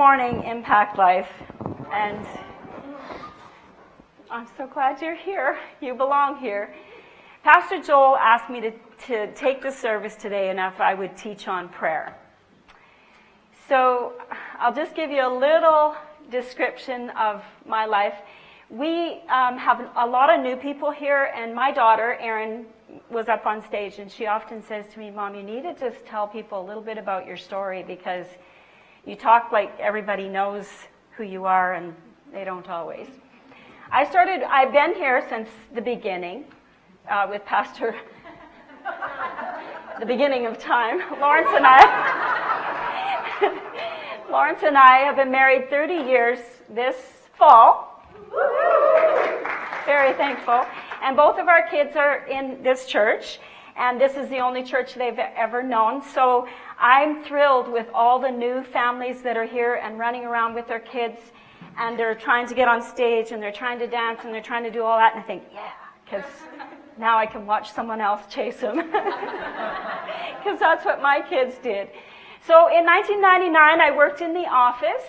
morning, Impact Life. And I'm so glad you're here. You belong here. Pastor Joel asked me to, to take the service today and if I would teach on prayer. So I'll just give you a little description of my life. We um, have a lot of new people here, and my daughter, Erin, was up on stage, and she often says to me, Mom, you need to just tell people a little bit about your story because you talk like everybody knows who you are, and they don't always. I started, I've been here since the beginning uh, with Pastor, the beginning of time. Lawrence and I, Lawrence and I have been married 30 years this fall. Very thankful. And both of our kids are in this church, and this is the only church they've ever known. So I'm thrilled with all the new families that are here and running around with their kids, and they're trying to get on stage, and they're trying to dance, and they're trying to do all that. And I think, yeah, because now I can watch someone else chase them. Because that's what my kids did. So in 1999, I worked in the office.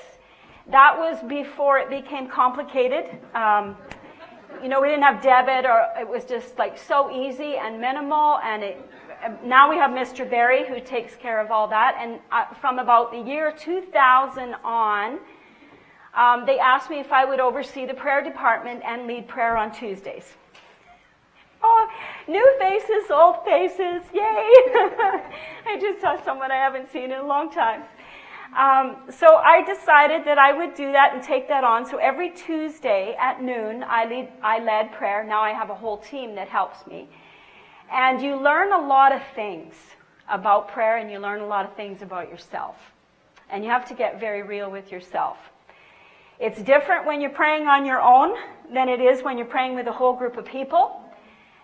That was before it became complicated. Um, you know, we didn't have debit, or it was just like so easy and minimal. And it, now we have Mr. Barry who takes care of all that. And uh, from about the year 2000 on, um, they asked me if I would oversee the prayer department and lead prayer on Tuesdays. Oh, new faces, old faces, yay! I just saw someone I haven't seen in a long time. Um, so I decided that I would do that and take that on. So every Tuesday at noon, I, lead, I led prayer. Now I have a whole team that helps me. And you learn a lot of things about prayer and you learn a lot of things about yourself. And you have to get very real with yourself. It's different when you're praying on your own than it is when you're praying with a whole group of people.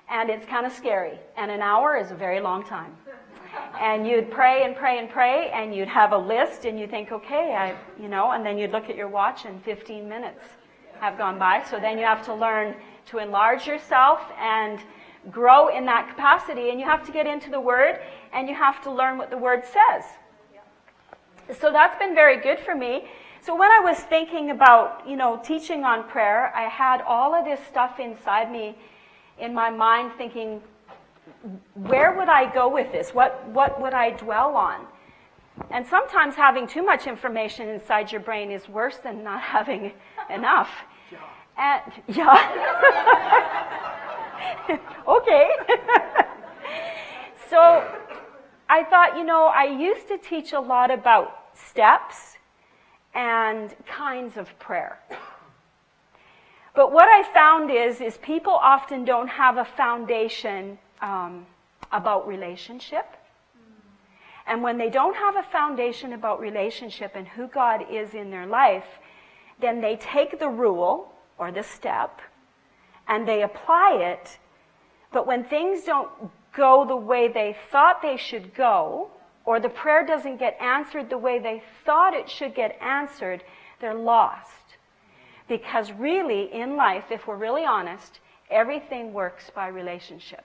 And it's kind of scary. And an hour is a very long time and you'd pray and pray and pray, and you'd have a list, and you think, okay, I, you know, and then you'd look at your watch, and 15 minutes have gone by. So then you have to learn to enlarge yourself and grow in that capacity, and you have to get into the Word, and you have to learn what the Word says. So that's been very good for me. So when I was thinking about, you know, teaching on prayer, I had all of this stuff inside me in my mind thinking, where would I go with this? What, what would I dwell on? And sometimes having too much information inside your brain is worse than not having enough. And, yeah. okay. so I thought, you know, I used to teach a lot about steps and kinds of prayer. But what I found is, is people often don't have a foundation um, about relationship. And when they don't have a foundation about relationship and who God is in their life, then they take the rule or the step and they apply it. But when things don't go the way they thought they should go, or the prayer doesn't get answered the way they thought it should get answered, they're lost. Because really, in life, if we're really honest, everything works by relationship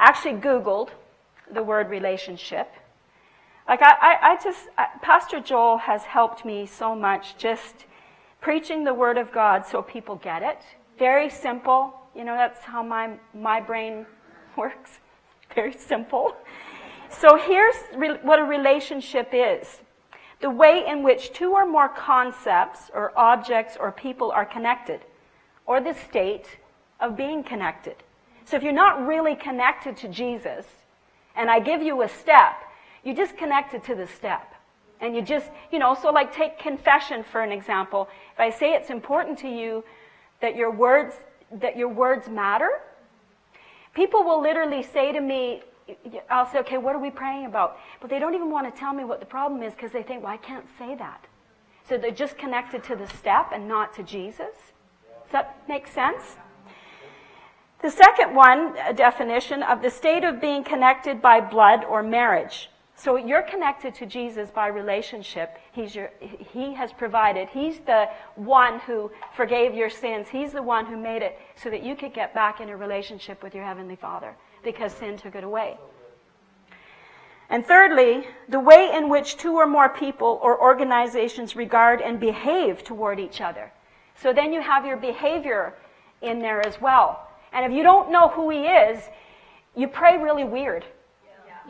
I actually Googled the word relationship. Like, I, I, I just, I, Pastor Joel has helped me so much just preaching the Word of God so people get it. Very simple. You know, that's how my, my brain works. Very simple. So here's re- what a relationship is the way in which two or more concepts or objects or people are connected, or the state of being connected. So if you're not really connected to Jesus, and I give you a step, you just connected to the step. And you just, you know, so like take confession for an example. If I say it's important to you that your words, that your words matter, people will literally say to me, I'll say, okay, what are we praying about? But they don't even want to tell me what the problem is because they think, well, I can't say that. So they're just connected to the step and not to Jesus. Does that make sense? The second one, a definition of the state of being connected by blood or marriage. So you're connected to Jesus by relationship. He's your, he has provided. He's the one who forgave your sins. He's the one who made it so that you could get back in a relationship with your Heavenly Father because sin took it away. And thirdly, the way in which two or more people or organizations regard and behave toward each other. So then you have your behavior in there as well. And if you don't know who he is, you pray really weird.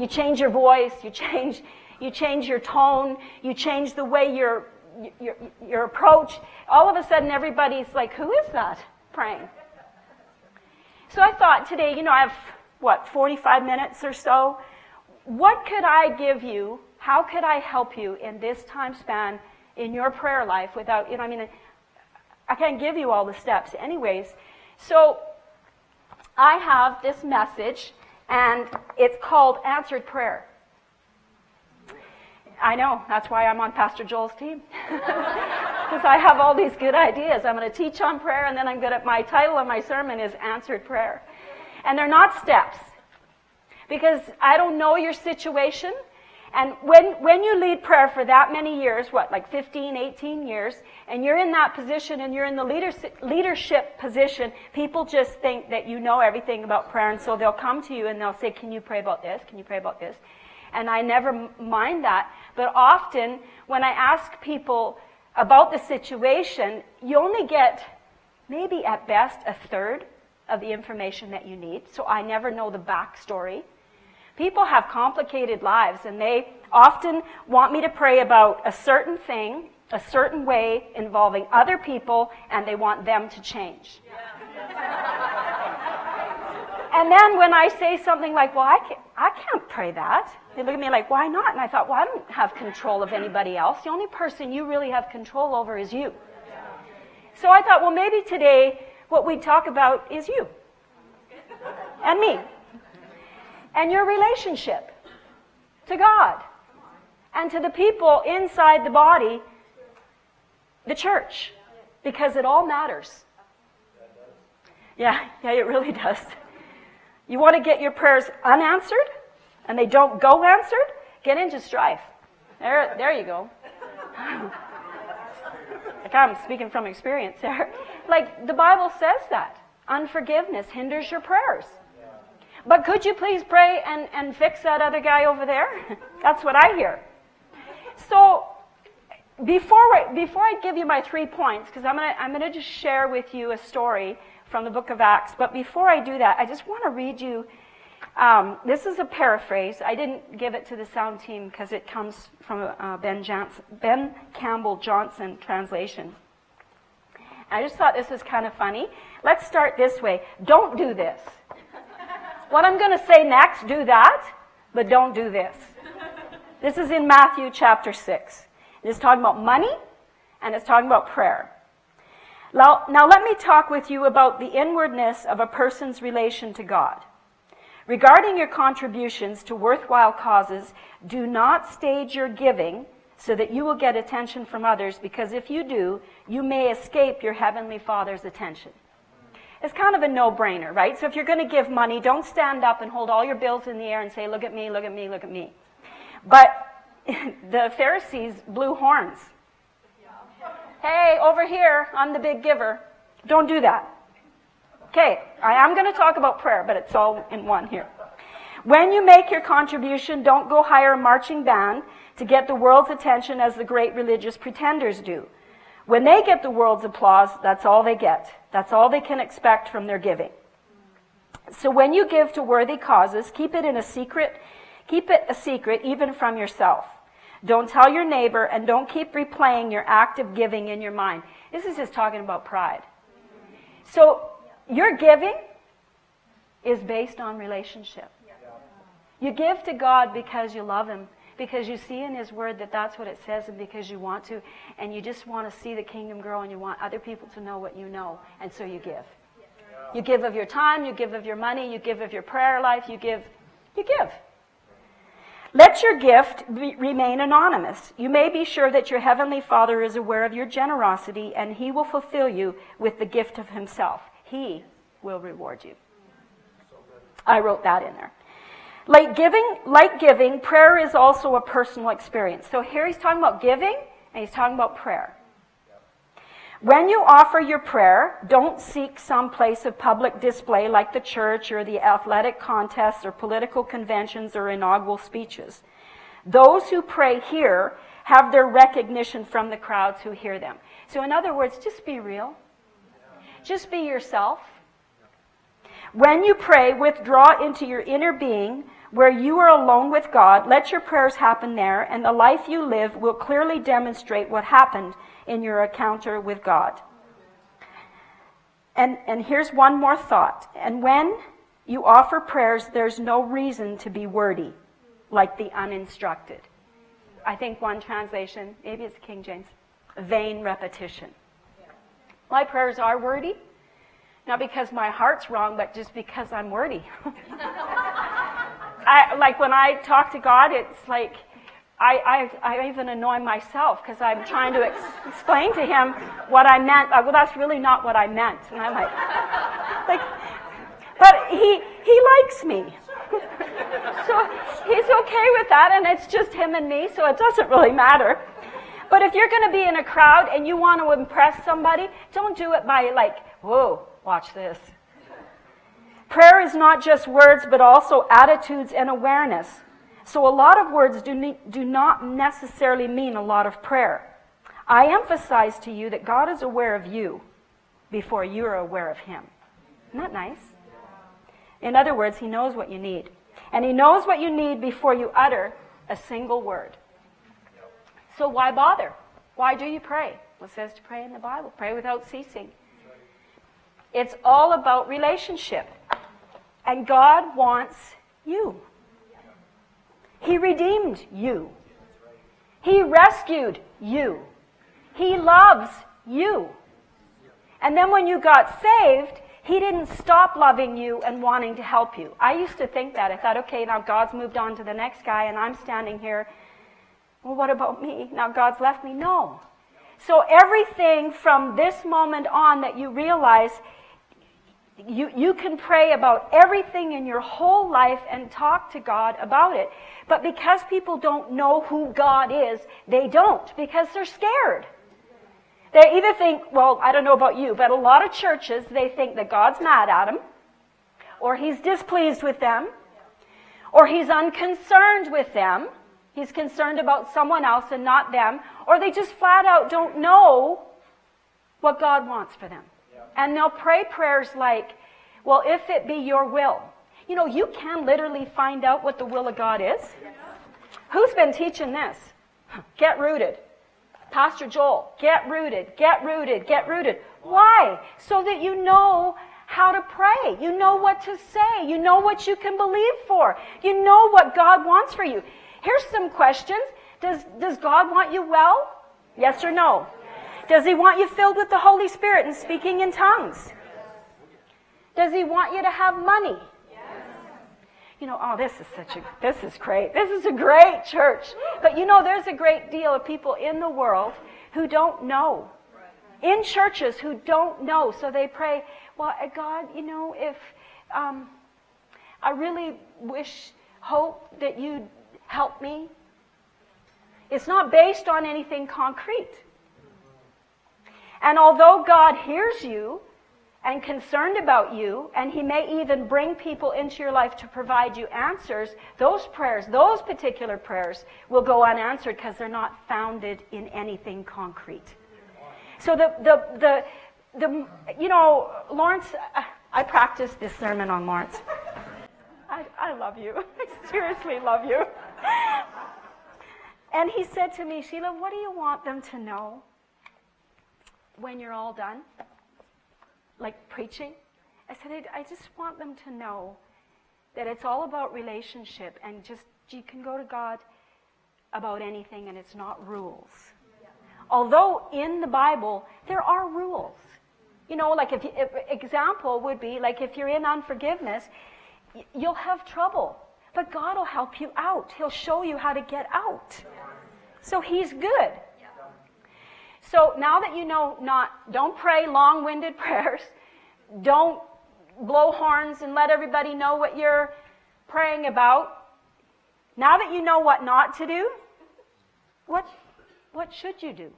You change your voice, you change, you change your tone, you change the way your, your, your approach. All of a sudden everybody's like, who is that praying? So I thought today, you know, I have, what, 45 minutes or so? what could I give you? How could I help you in this time span in your prayer life without, you know, I mean, I can't give you all the steps anyways. So I have this message and it's called Answered Prayer. I know, that's why I'm on Pastor Joel's team. Because I have all these good ideas. I'm going to teach on prayer and then I'm going to, my title of my sermon is Answered Prayer. And they're not steps because I don't know your situation. And when, when you lead prayer for that many years, what, like 15, 18 years, and you're in that position and you're in the leadership, leadership position, people just think that you know everything about prayer, and so they'll come to you and they'll say, Can you pray about this? Can you pray about this? And I never mind that. But often, when I ask people about the situation, you only get maybe at best a third of the information that you need. So I never know the backstory. People have complicated lives and they often want me to pray about a certain thing, a certain way involving other people, and they want them to change. and then when I say something like, well, I can't, I can't pray that, they look at me like, why not? And I thought, well, I don't have control of anybody else. The only person you really have control over is you. So I thought, well, maybe today what we talk about is you and me and your relationship to God and to the people inside the body, the church, because it all matters. Yeah, yeah, it really does. You want to get your prayers unanswered and they don't go answered? Get into strife. There, there you go. like I'm speaking from experience there. Like the Bible says that. Unforgiveness hinders your prayers. But could you please pray and, and fix that other guy over there? That's what I hear. So, before I, before I give you my three points, because I'm going to I'm gonna just share with you a story from the book of Acts, but before I do that, I just want to read you. Um, this is a paraphrase. I didn't give it to the sound team because it comes from uh, Ben, ben Campbell Johnson translation. I just thought this was kind of funny. Let's start this way. Don't do this. What I'm going to say next, do that, but don't do this. This is in Matthew chapter 6. It's talking about money and it's talking about prayer. Now, now, let me talk with you about the inwardness of a person's relation to God. Regarding your contributions to worthwhile causes, do not stage your giving so that you will get attention from others, because if you do, you may escape your Heavenly Father's attention. It's kind of a no-brainer, right? So if you're going to give money, don't stand up and hold all your bills in the air and say, look at me, look at me, look at me. But the Pharisees blew horns. Hey, over here, I'm the big giver. Don't do that. Okay, I am going to talk about prayer, but it's all in one here. When you make your contribution, don't go hire a marching band to get the world's attention as the great religious pretenders do. When they get the world's applause, that's all they get. That's all they can expect from their giving. So when you give to worthy causes, keep it in a secret, keep it a secret even from yourself. Don't tell your neighbor and don't keep replaying your act of giving in your mind. This is just talking about pride. So your giving is based on relationship. You give to God because you love Him because you see in His Word that that's what it says, and because you want to, and you just want to see the kingdom grow, and you want other people to know what you know, and so you give. You give of your time, you give of your money, you give of your prayer life, you give, you give. Let your gift be, remain anonymous. You may be sure that your heavenly Father is aware of your generosity, and He will fulfill you with the gift of Himself. He will reward you. I wrote that in there. Like giving, like giving, prayer is also a personal experience. So here he's talking about giving and he's talking about prayer. When you offer your prayer, don't seek some place of public display like the church or the athletic contests or political conventions or inaugural speeches. Those who pray here have their recognition from the crowds who hear them. So, in other words, just be real. Just be yourself. When you pray, withdraw into your inner being where you are alone with God. Let your prayers happen there, and the life you live will clearly demonstrate what happened in your encounter with God. And, and here's one more thought. And when you offer prayers, there's no reason to be wordy, like the uninstructed. I think one translation, maybe it's King James, vain repetition. My prayers are wordy, not because my heart's wrong, but just because I'm wordy. I, like when I talk to God, it's like I, I, I even annoy myself because I'm trying to ex- explain to Him what I meant. Uh, well, that's really not what I meant. And I'm like, like but He, he likes me. so He's okay with that, and it's just Him and me, so it doesn't really matter. But if you're going to be in a crowd and you want to impress somebody, don't do it by like, whoa, watch this. Prayer is not just words, but also attitudes and awareness. So a lot of words do, ne- do not necessarily mean a lot of prayer. I emphasize to you that God is aware of you before you are aware of Him. Isn't that nice? In other words, He knows what you need. And He knows what you need before you utter a single word. So why bother? Why do you pray? Well, it says to pray in the Bible. Pray without ceasing. It's all about relationship. And God wants you. He redeemed you. He rescued you. He loves you. And then when you got saved, He didn't stop loving you and wanting to help you. I used to think that. I thought, okay, now God's moved on to the next guy and I'm standing here. Well, what about me? Now God's left me? No. So everything from this moment on that you realize you, you can pray about everything in your whole life and talk to God about it. But because people don't know who God is, they don't because they're scared. They either think, well, I don't know about you, but a lot of churches, they think that God's mad at them, or he's displeased with them, or he's unconcerned with them. He's concerned about someone else and not them, or they just flat out don't know what God wants for them. And they'll pray prayers like, well, if it be your will. You know, you can literally find out what the will of God is. Who's been teaching this? Get rooted. Pastor Joel, get rooted, get rooted, get rooted. Why? So that you know how to pray. You know what to say. You know what you can believe for. You know what God wants for you. Here's some questions. Does, does God want you well? Yes or no? Does he want you filled with the Holy Spirit and speaking in tongues? Does he want you to have money? You know, oh, this is such a, this is great. This is a great church. But you know, there's a great deal of people in the world who don't know. In churches who don't know. So they pray, well, uh, God, you know, if, um, I really wish, hope that you'd help me. It's not based on anything concrete. And although God hears you and concerned about you, and He may even bring people into your life to provide you answers, those prayers, those particular prayers, will go unanswered because they're not founded in anything concrete. So the, the, the, the you know, Lawrence, uh, I practiced this sermon on Lawrence. I, I love you. I seriously love you. And he said to me, Sheila, what do you want them to know? When you're all done, like preaching? I said, I, I just want them to know that it's all about relationship and just you can go to God about anything and it's not rules. Although in the Bible there are rules. You know, like if, if example would be like if you're in unforgiveness, you'll have trouble, but God will help you out. He'll show you how to get out. So he's good. So now that you know not, don't pray long winded prayers, don't blow horns and let everybody know what you're praying about. Now that you know what not to do, what, what should you do?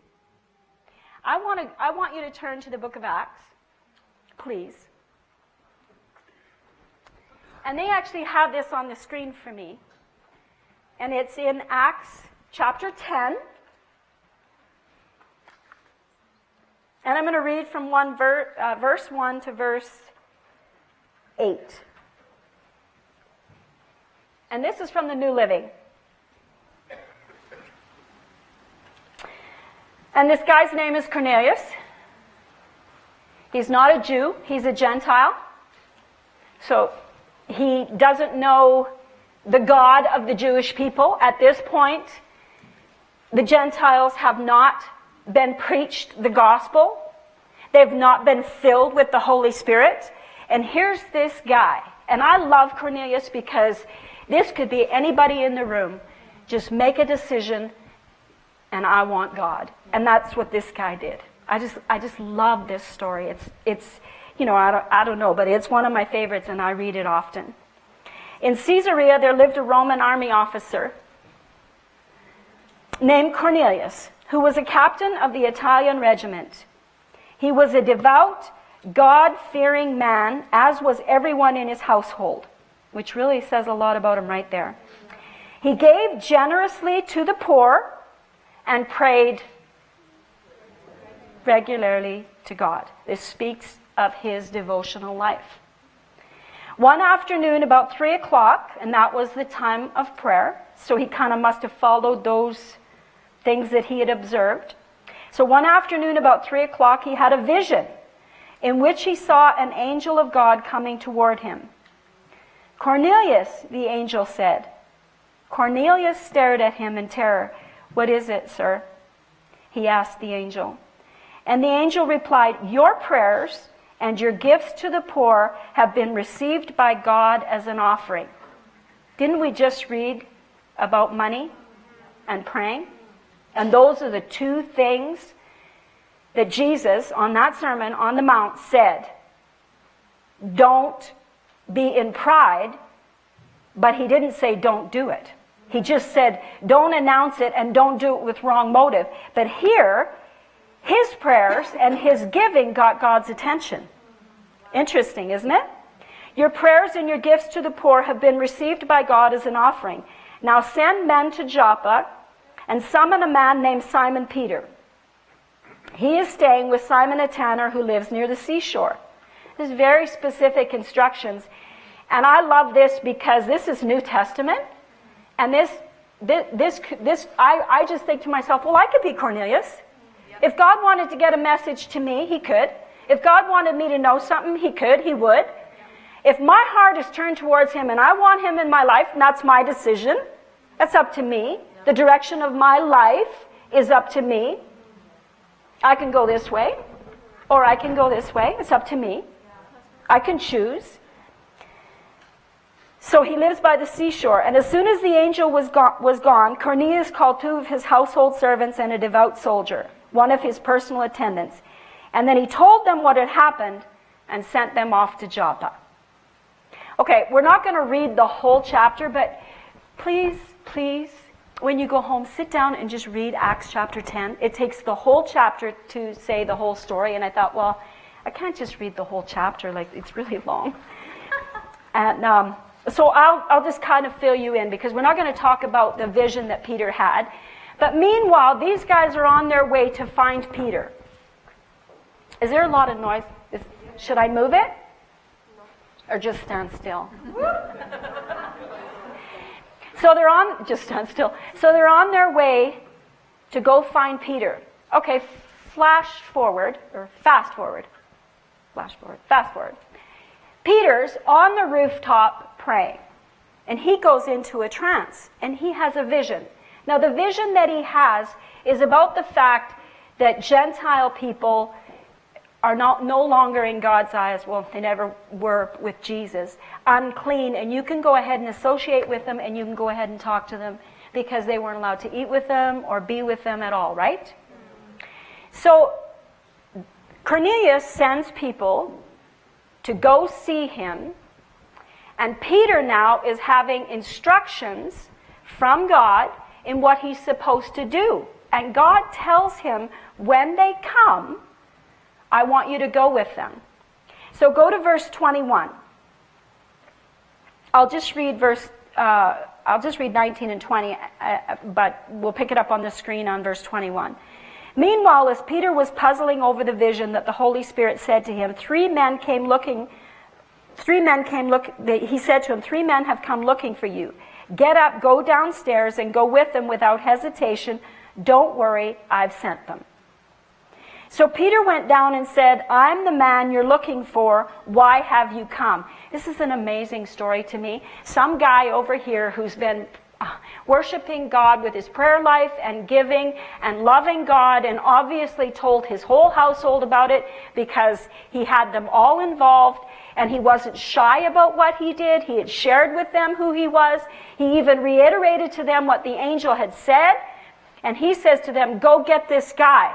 I want, to, I want you to turn to the book of Acts, please. And they actually have this on the screen for me. and it's in Acts chapter 10. And I'm going to read from one ver- uh, verse 1 to verse 8. And this is from the New Living. And this guy's name is Cornelius. He's not a Jew, he's a Gentile. So he doesn't know the God of the Jewish people. At this point, the Gentiles have not been preached the gospel. They've not been filled with the Holy Spirit. And here's this guy. And I love Cornelius because this could be anybody in the room. Just make a decision and I want God. And that's what this guy did. I just, I just love this story. It's, it's, you know, I don't, I don't know, but it's one of my favorites and I read it often. In Caesarea, there lived a Roman army officer named Cornelius, who was a captain of the Italian regiment. He was a devout, God fearing man, as was everyone in his household, which really says a lot about him right there. He gave generously to the poor and prayed regularly to God. This speaks of his devotional life. One afternoon, about three o'clock, and that was the time of prayer, so he kind of must have followed those things that he had observed. So one afternoon, about three o'clock, he had a vision in which he saw an angel of God coming toward him. Cornelius, the angel said. Cornelius stared at him in terror. What is it, sir? He asked the angel. And the angel replied, Your prayers and your gifts to the poor have been received by God as an offering. Didn't we just read about money and praying? And those are the two things that Jesus, on that sermon on the Mount, said. Don't be in pride, but he didn't say don't do it. He just said don't announce it and don't do it with wrong motive. But here, his prayers and his giving got God's attention. Interesting, isn't it? Your prayers and your gifts to the poor have been received by God as an offering. Now send men to Joppa and summon a man named Simon Peter. He is staying with Simon a tanner who lives near the seashore. There's very specific instructions. And I love this because this is New Testament. And this, this, this, this I, I just think to myself, well, I could be Cornelius. If God wanted to get a message to me, he could. If God wanted me to know something, he could, he would. If my heart is turned towards him and I want him in my life, that's my decision. That's up to me. The direction of my life is up to me. I can go this way or I can go this way. It's up to me. I can choose. So he lives by the seashore. And as soon as the angel was, go- was gone, Cornelius called two of his household servants and a devout soldier, one of his personal attendants. And then he told them what had happened and sent them off to Joppa. Okay, we're not going to read the whole chapter, but please, please, when you go home, sit down and just read Acts chapter 10. It takes the whole chapter to say the whole story. And I thought, well, I can't just read the whole chapter, like, it's really long. and, um, so I'll, I'll just kind of fill you in because we're not going to talk about the vision that Peter had. But meanwhile, these guys are on their way to find Peter. Is there a lot of noise? Is, should I move it? Or just stand still? so they're on, just stand still. So they're on their way to go find Peter. Okay, flash forward, or fast forward. Flash forward, fast forward. Peter's on the rooftop praying. And he goes into a trance and he has a vision. Now, the vision that he has is about the fact that Gentile people are not, no longer in God's eyes, well, they never were with Jesus, unclean, and you can go ahead and associate with them and you can go ahead and talk to them because they weren't allowed to eat with them or be with them at all, right? So, Cornelius sends people to go see him and Peter now is having instructions from God in what he's supposed to do. And God tells him, when they come, I want you to go with them. So go to verse 21. I'll just read verse uh, I'll just read 19 and 20, uh, uh, but we'll pick it up on the screen on verse 21. Meanwhile, as Peter was puzzling over the vision that the Holy Spirit said to him, three men came looking. Three men came look. He said to him, Three men have come looking for you. Get up, go downstairs, and go with them without hesitation. Don't worry, I've sent them. So Peter went down and said, I'm the man you're looking for. Why have you come? This is an amazing story to me. Some guy over here who's been uh, worshiping God with his prayer life and giving and loving God and obviously told his whole household about it because he had them all involved and he wasn't shy about what he did. He had shared with them who he was. He even reiterated to them what the angel had said. And he says to them, Go get this guy.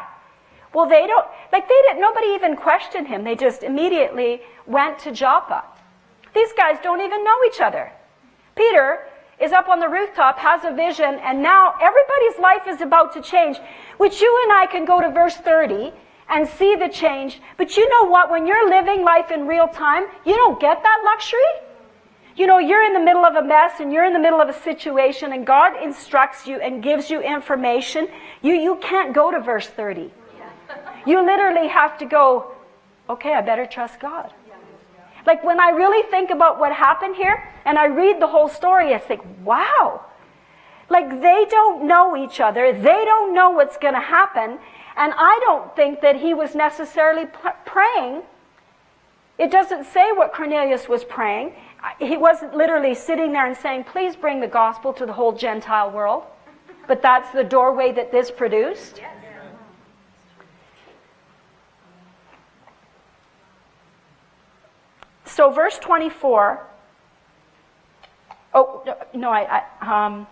Well, they don't, like, they didn't, nobody even questioned him. They just immediately went to Joppa. These guys don't even know each other. Peter is up on the rooftop, has a vision, and now everybody's life is about to change, which you and I can go to verse 30 and see the change. But you know what? When you're living life in real time, you don't get that luxury. You know, you're in the middle of a mess and you're in the middle of a situation and God instructs you and gives you information. You, you can't go to verse 30. You literally have to go, okay, I better trust God. Like when I really think about what happened here and I read the whole story, I think, wow. Like they don't know each other. They don't know what's going to happen. And I don't think that he was necessarily praying. It doesn't say what Cornelius was praying. He wasn't literally sitting there and saying, Please bring the gospel to the whole Gentile world. But that's the doorway that this produced. So, verse 24. Oh, no, I, I, um,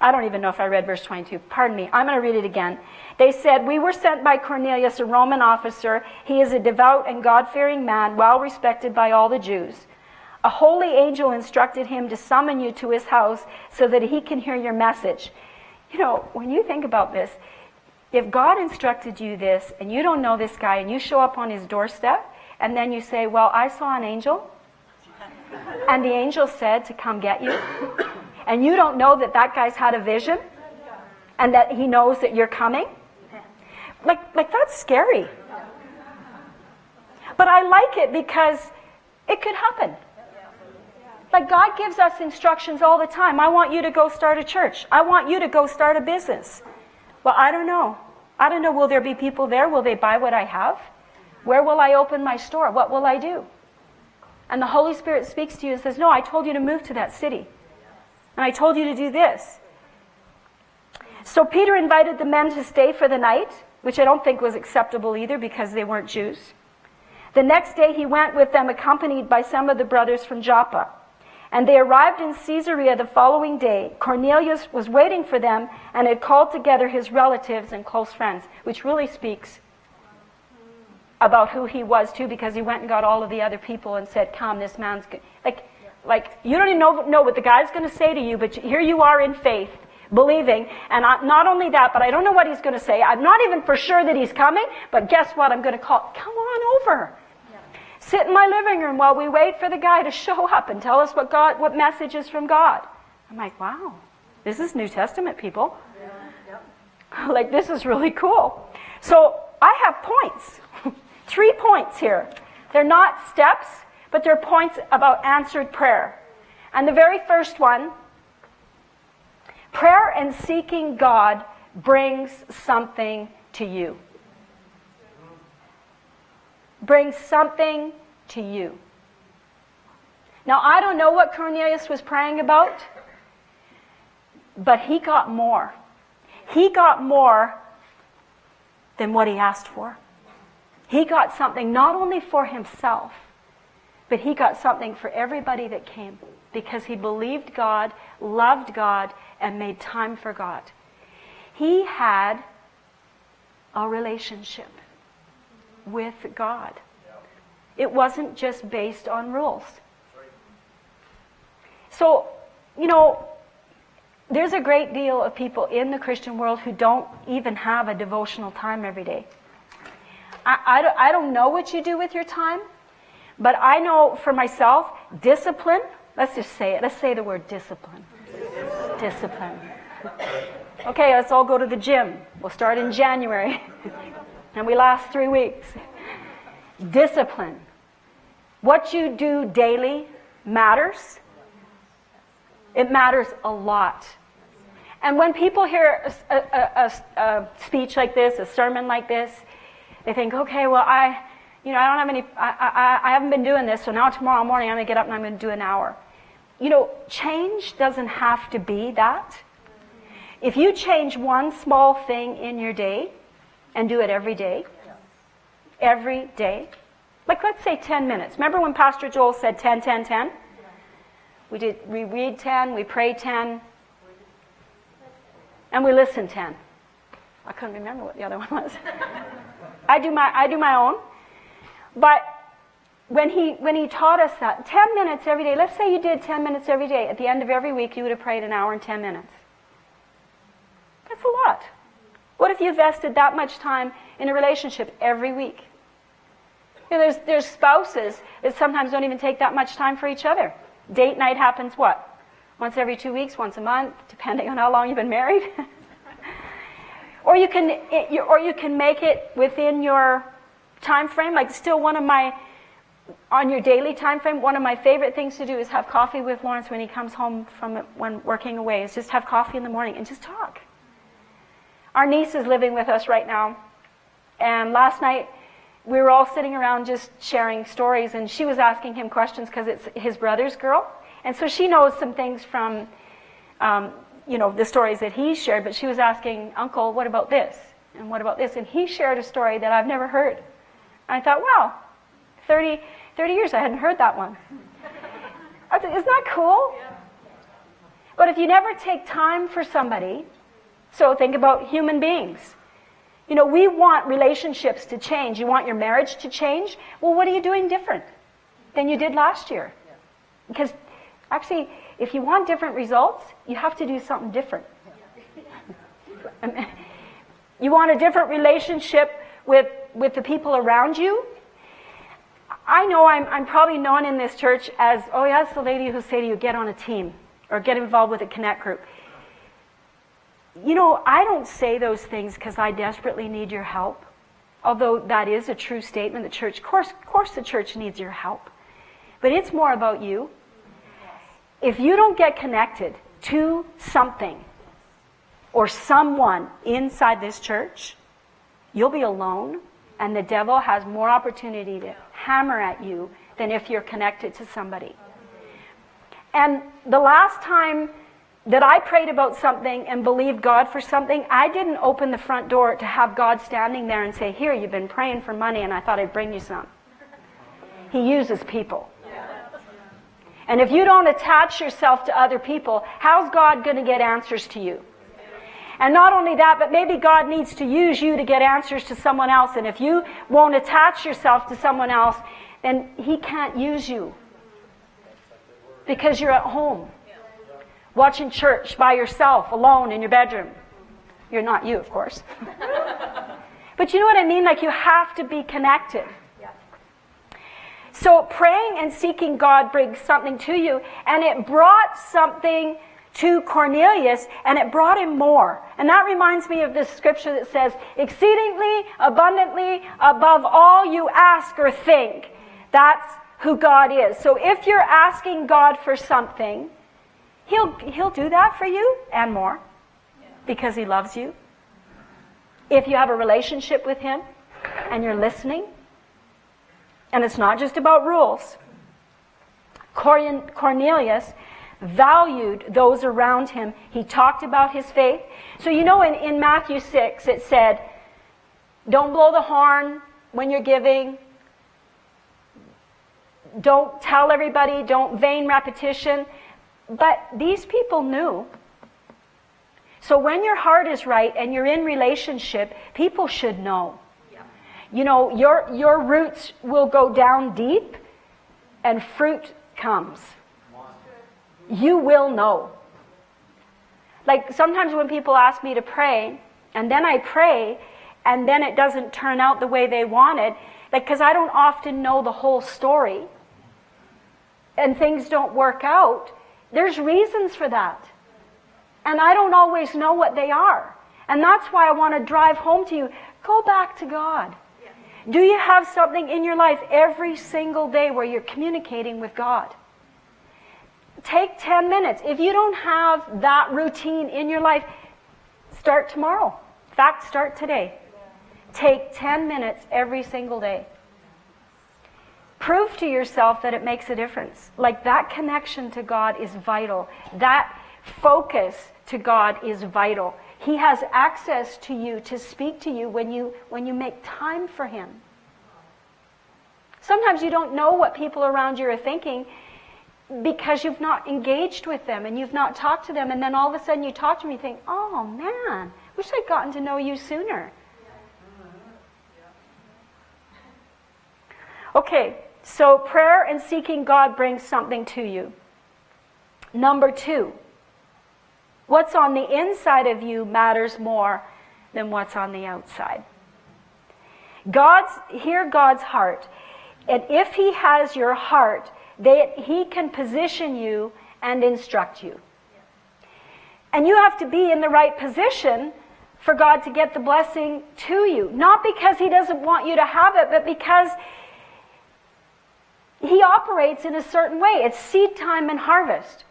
I don't even know if I read verse 22. Pardon me. I'm going to read it again. They said, We were sent by Cornelius, a Roman officer. He is a devout and God fearing man, well respected by all the Jews. A holy angel instructed him to summon you to his house so that he can hear your message. You know, when you think about this, if God instructed you this and you don't know this guy and you show up on his doorstep and then you say, Well, I saw an angel and the angel said to come get you, and you don't know that that guy's had a vision and that he knows that you're coming, like, like that's scary. But I like it because it could happen. Like God gives us instructions all the time. I want you to go start a church. I want you to go start a business. Well, I don't know. I don't know. Will there be people there? Will they buy what I have? Where will I open my store? What will I do? And the Holy Spirit speaks to you and says, No, I told you to move to that city. And I told you to do this. So Peter invited the men to stay for the night, which I don't think was acceptable either because they weren't Jews. The next day he went with them, accompanied by some of the brothers from Joppa. And they arrived in Caesarea the following day. Cornelius was waiting for them and had called together his relatives and close friends, which really speaks about who he was too, because he went and got all of the other people and said, "Come, this man's good." Like, like you don't even know, know what the guy's going to say to you, but here you are in faith, believing. And I, not only that, but I don't know what he's going to say. I'm not even for sure that he's coming. But guess what? I'm going to call. Come on over sit in my living room while we wait for the guy to show up and tell us what God, what message is from God. I'm like, wow, this is New Testament people. Yeah, like this is really cool. So I have points, three points here. They're not steps, but they're points about answered prayer. And the very first one, prayer and seeking God brings something to you brings something to you. Now, I don't know what Cornelius was praying about, but he got more. He got more than what he asked for. He got something not only for himself, but he got something for everybody that came because he believed God, loved God, and made time for God. He had a relationship with God. It wasn't just based on rules. So, you know, there's a great deal of people in the Christian world who don't even have a devotional time every day. I, I, don't, I don't know what you do with your time, but I know for myself, discipline, let's just say it, let's say the word discipline. discipline Discipline. Okay, let's all go to the gym. We'll start in January. and we last three weeks. Discipline. What you do daily matters. It matters a lot. And when people hear a, a, a, a, speech like this, a sermon like this, they think, okay, well, I, you know, I don't have any, I, I, I haven't been doing this, so now tomorrow morning I'm going to get up and I'm going to do an hour. You know, change doesn't have to be that. If you change one small thing in your day and do it every day, every day, like let's say 10 minutes. Remember when Pastor Joel said 10, 10, 10? We did we read 10, we pray 10, and we listen 10. I couldn't remember what the other one was. I do my I do my own. But when he when he taught us that 10 minutes every day, let's say you did 10 minutes every day, at the end of every week you would have prayed an hour and 10 minutes. That's a lot. What if you invested that much time in a relationship every week? You know, there's, there's spouses that sometimes don't even take that much time for each other. Date night happens what? Once every two weeks, once a month, depending on how long you've been married. or you can, or you can make it within your time frame. Like still one of my, on your daily time frame, one of my favorite things to do is have coffee with Lawrence when he comes home from when working away. Is just have coffee in the morning and just talk. Our niece is living with us right now, and last night we were all sitting around just sharing stories, and she was asking him questions because it's his brother's girl, and so she knows some things from, um, you know, the stories that he shared. But she was asking Uncle, "What about this? And what about this?" And he shared a story that I've never heard. And I thought, wow, 30, 30 years I hadn't heard that one. Isn't that cool? But if you never take time for somebody, so think about human beings. You know, we want relationships to change. You want your marriage to change? Well, what are you doing different than you did last year? Because actually, if you want different results, you have to do something different. you want a different relationship with, with the people around you? I know I'm, I'm probably known in this church as, oh, that's the lady who say to you, get on a team or get involved with a connect group. You know, I don't say those things because I desperately need your help. Although that is a true statement, the church, of course, of course the church needs your help. But it's more about you. If you don't get connected to something or someone inside this church, you'll be alone and the devil has more opportunity to hammer at you than if you're connected to somebody. And the last time that I prayed about something and believed God for something, I didn't open the front door to have God standing there and say, Here, you've been praying for money, and I thought I'd bring you some. He uses people. And if you don't attach yourself to other people, how's God going to get answers to you? And not only that, but maybe God needs to use you to get answers to someone else. And if you won't attach yourself to someone else, then He can't use you because you're at home watching church by yourself, alone in your bedroom. You're not you, of course. but you know what I mean? Like you have to be connected. So praying and seeking God brings something to you, and it brought something to Cornelius, and it brought him more. And that reminds me of this scripture that says, exceedingly abundantly above all you ask or think. That's who God is. So if you're asking God for something, He'll, he'll do that for you and more because He loves you. If you have a relationship with Him and you're listening, and it's not just about rules. Cornelius valued those around him. He talked about his faith. So, you know, in, in Matthew 6, it said, Don't blow the horn when you're giving. Don't tell everybody. Don't vain repetition. But these people knew. So when your heart is right and you're in relationship, people should know. You know, your, your roots will go down deep and fruit comes. You will know. Like sometimes when people ask me to pray, and then I pray, and then it doesn't turn out the way they wanted, like because I don't often know the whole story, and things don't work out, there's reasons for that. And I don't always know what they are. And that's why I want to drive home to you. Go back to God. Do you have something in your life every single day where you're communicating with God? Take 10 minutes. If you don't have that routine in your life, start tomorrow. In fact, start today. Take 10 minutes every single day. Prove to yourself that it makes a difference. Like that connection to God is vital. That focus to God is vital. He has access to you to speak to you when you when you make time for him. Sometimes you don't know what people around you are thinking because you've not engaged with them and you've not talked to them and then all of a sudden you talk to them and you think, "Oh man, wish I'd gotten to know you sooner." Okay, so prayer and seeking God brings something to you. Number 2, What's on the inside of you matters more than what's on the outside. God's, hear God's heart. And if He has your heart, they, He can position you and instruct you. And you have to be in the right position for God to get the blessing to you. Not because He doesn't want you to have it, but because He operates in a certain way. It's seed time and harvest.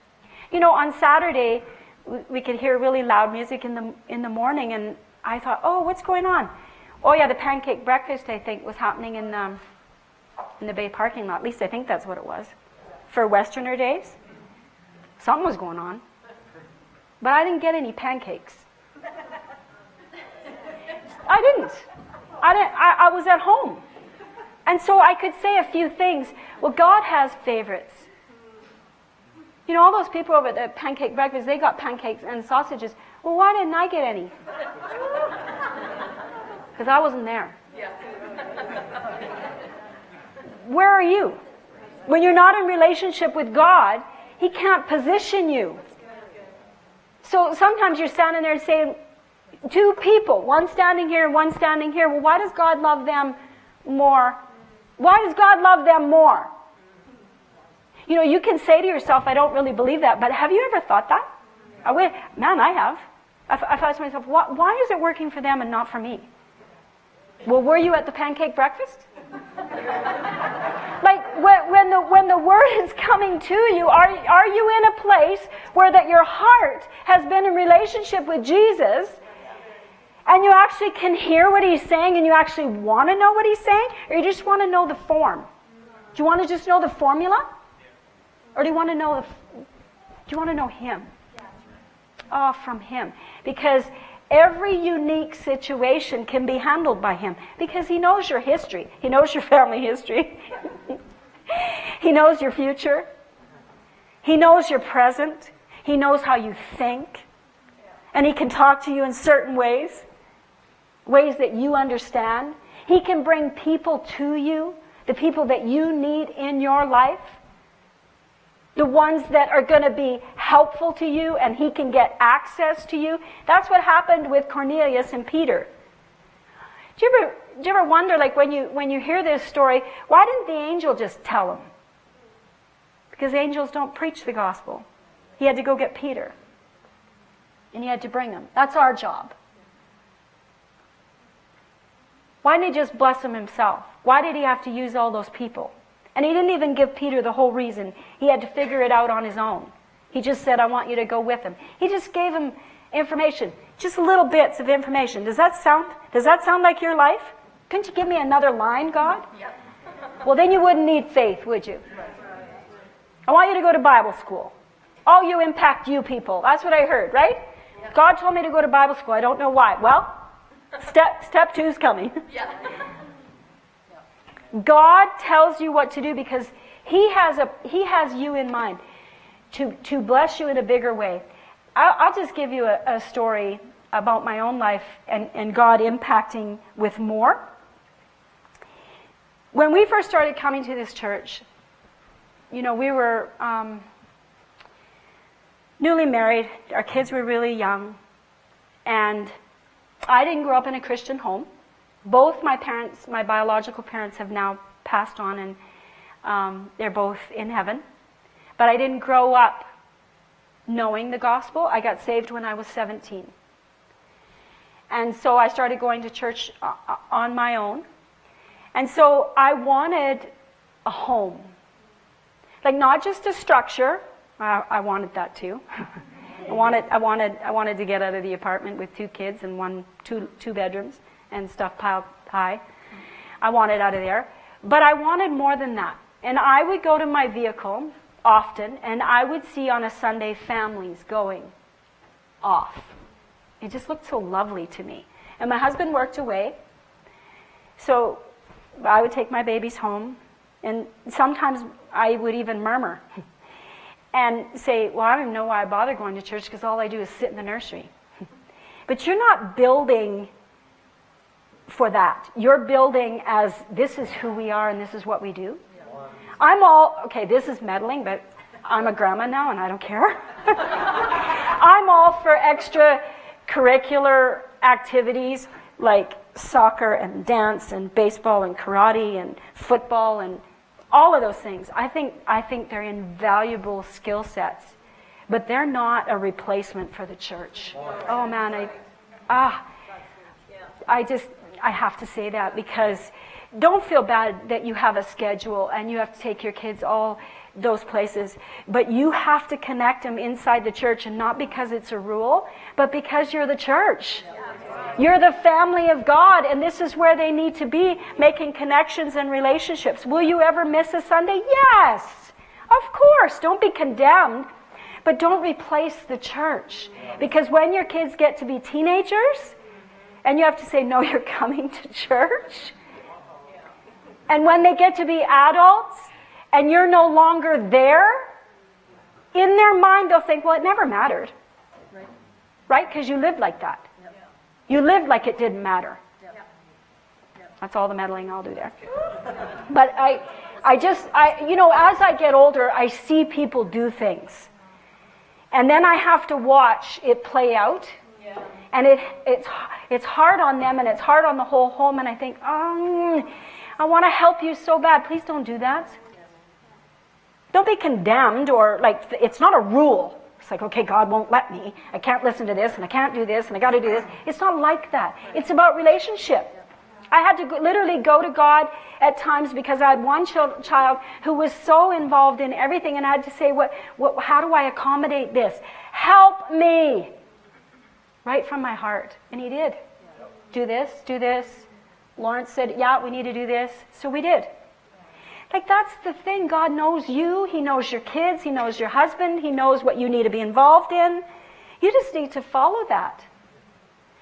You know, on Saturday, we could hear really loud music in the in the morning, and I thought, oh, what's going on? Oh yeah, the pancake breakfast I think was happening in um, in the Bay parking lot. At least I think that's what it was for Westerner days. Something was going on, but I didn't get any pancakes. I didn't. I didn't. I, I was at home, and so I could say a few things. Well, God has favorites. You know, all those people over at the pancake breakfast, they got pancakes and sausages. Well, why didn't I get any? Because I wasn't there. Where are you? When you're not in relationship with God, He can't position you. So sometimes you're standing there saying, two people, one standing here and one standing here. Well, why does God love them more? Why does God love them more? You know, you can say to yourself, I don't really believe that, but have you ever thought that? I went, man, I have. I, thought to myself, why, why is it working for them and not for me? Well, were you at the pancake breakfast? like when, when, the when the word is coming to you, are are you in a place where that your heart has been in relationship with Jesus, and you actually can hear what he's saying, and you actually want to know what he's saying, or you just want to know the form? Do you want to just know the formula? Or do you want to know the, do you want to know him? Oh, from him. Because every unique situation can be handled by him because he knows your history. He knows your family history. he knows your future. He knows your present. He knows how you think. And he can talk to you in certain ways, ways that you understand. He can bring people to you, the people that you need in your life the ones that are going to be helpful to you and he can get access to you. That's what happened with Cornelius and Peter. Do you ever, do you ever wonder, like when you, when you hear this story, why didn't the angel just tell him? Because angels don't preach the gospel. He had to go get Peter. And he had to bring him. That's our job. Why didn't he just bless him himself? Why did he have to use all those people? And he didn't even give Peter the whole reason. He had to figure it out on his own. He just said, I want you to go with him. He just gave him information, just little bits of information. Does that sound, does that sound like your life? Couldn't you give me another line, God? Yep. Well, then you wouldn't need faith, would you? I want you to go to Bible school. All you impact you people. That's what I heard, right? God told me to go to Bible school. I don't know why. Well, step step two's coming. Yeah. God tells you what to do because He has, a, he has you in mind to, to bless you in a bigger way. I'll, I'll just give you a, a, story about my own life and, and God impacting with more. When we first started coming to this church, you know, we were um, newly married, our kids were really young, and I didn't grow up in a Christian home both my parents, my biological parents, have now passed on and um, they're both in heaven. But I didn't grow up knowing the gospel. I got saved when I was 17. And so I started going to church uh, uh, on my own. And so I wanted a home. Like not just a structure. I, I wanted that too. I wanted, I wanted, I wanted to get out of the apartment with two kids and one, two, two bedrooms and stuff piled high. I wanted out of there. But I wanted more than that. And I would go to my vehicle often, and I would see on a Sunday families going off. It just looked so lovely to me. And my husband worked away, so I would take my babies home, and sometimes I would even murmur and say, Well, I don't even know why I bother going to church because all I do is sit in the nursery. but you're not building for that. You're building as this is who we are and this is what we do. I'm all, okay, this is meddling, but I'm a grandma now and I don't care. I'm all for extra curricular activities like soccer and dance and baseball and karate and football and all of those things. I think, I think they're invaluable skill sets, but they're not a replacement for the church. Oh man, I, ah, I just, I have to say that because don't feel bad that you have a schedule and you have to take your kids all those places, but you have to connect them inside the church and not because it's a rule, but because you're the church. You're the family of God, and this is where they need to be making connections and relationships. Will you ever miss a Sunday? Yes, of course. Don't be condemned, but don't replace the church. Because when your kids get to be teenagers, and you have to say, No, you're coming to church and when they get to be adults and you're no longer there, in their mind they'll think, well, it never mattered. Right? Because you lived like that. You lived like it didn't matter. That's all the meddling I'll do there. But I, I just, I, you know, as I get older, I see people do things. And then I have to watch it play out. And it, it's, it's hard on them and it's hard on the whole home. And I think, um, I want to help you so bad. Please don't do that. Don't be condemned or like it's not a rule. It's like, okay, God won't let me. I can't listen to this and I can't do this and I got to do this. It's not like that. It's about relationship. I had to literally go to God at times because I had one ch- child who was so involved in everything, and I had to say, what, what, how do I accommodate this? Help me! Right from my heart. And he did. Do this, do this, Lawrence said, Yeah, we need to do this. So we did. Like, that's the thing. God knows you. He knows your kids. He knows your husband. He knows what you need to be involved in. You just need to follow that.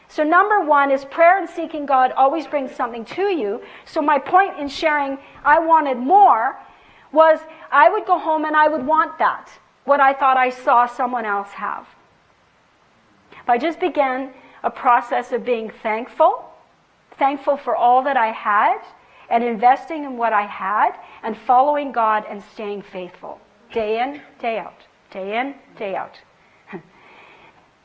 So, number one is prayer and seeking God always brings something to you. So, my point in sharing I wanted more was I would go home and I would want that, what I thought I saw someone else have. I just began a process of being thankful thankful for all that I had and investing in what I had and following God and staying faithful day in, day out, day in, day out.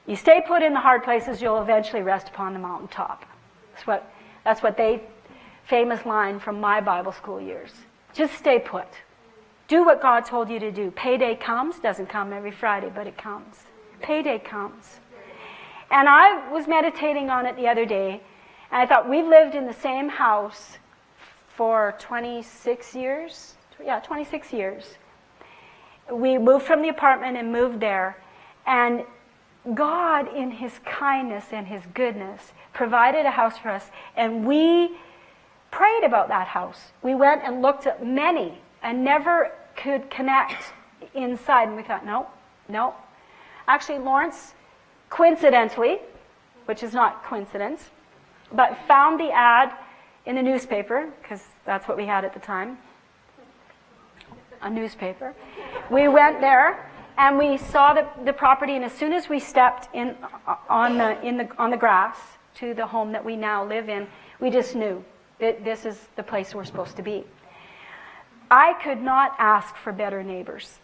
you stay put in the hard places, you'll eventually rest upon the mountaintop. That's what, that's what they, famous line from my Bible school years. Just stay put. Do what God told you to do. Payday comes, doesn't come every Friday, but it comes. Payday comes. And I was meditating on it the other day, and I thought, we've lived in the same house for 26 years. Yeah, 26 years. We moved from the apartment and moved there. And God, in His kindness and His goodness, provided a house for us. And we prayed about that house. We went and looked at many and never could connect inside. And we thought, no, no. Actually, Lawrence, coincidentally, which is not coincidence, but found the ad in the newspaper, because that's what we had at the time a newspaper. We went there and we saw the, the property, and as soon as we stepped in uh, on the, in the, on the grass to the home that we now live in, we just knew that this is the place we're supposed to be. I could not ask for better neighbors.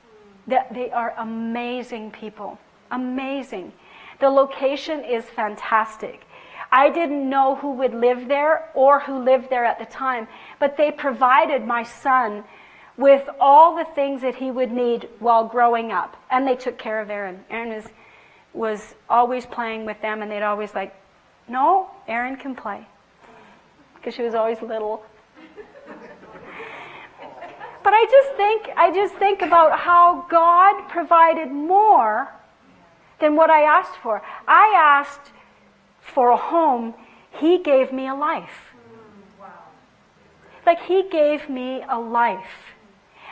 That they are amazing people. Amazing. The location is fantastic. I didn't know who would live there or who lived there at the time, but they provided my son with all the things that he would need while growing up. And they took care of Aaron. Aaron was, was always playing with them, and they'd always like, no, Aaron can play. Because she was always little. But I just think, I just think about how God provided more than what I asked for. I asked for a home. He gave me a life. Like he gave me a life.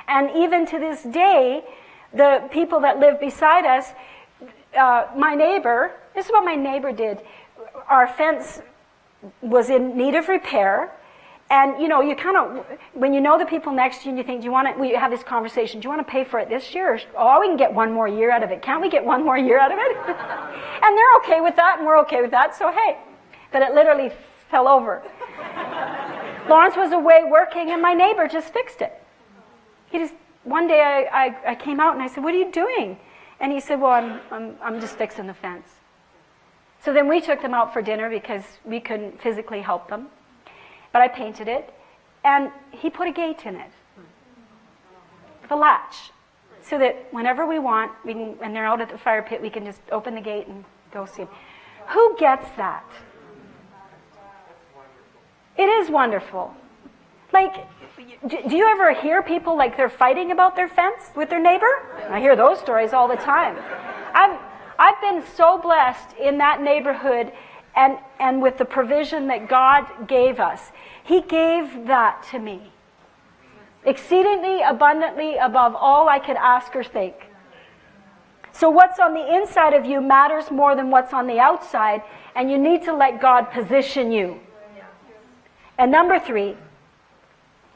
And even to this day, the people that live beside us, uh, my neighbor, this is what my neighbor did. Our fence was in need of repair. And you know, you kind of when you know the people next to you, and you think, do you want to? We have this conversation. Do you want to pay for it this year? Or, oh, we can get one more year out of it. Can't we get one more year out of it? and they're okay with that, and we're okay with that. So hey, but it literally fell over. Lawrence was away working, and my neighbor just fixed it. He just one day I, I, I came out and I said, "What are you doing?" And he said, "Well, I'm I'm, I'm just fixing the fence." So then we took them out for dinner because we couldn't physically help them but I painted it, and he put a gate in it, the latch, so that whenever we want, we can, when they're out at the fire pit, we can just open the gate and go see him. Who gets that? It is wonderful. Like, do you ever hear people like they're fighting about their fence with their neighbor? I hear those stories all the time. I've, I've been so blessed in that neighborhood and, and with the provision that God gave us. He gave that to me. Exceedingly abundantly above all I could ask or think. So, what's on the inside of you matters more than what's on the outside, and you need to let God position you. And number three,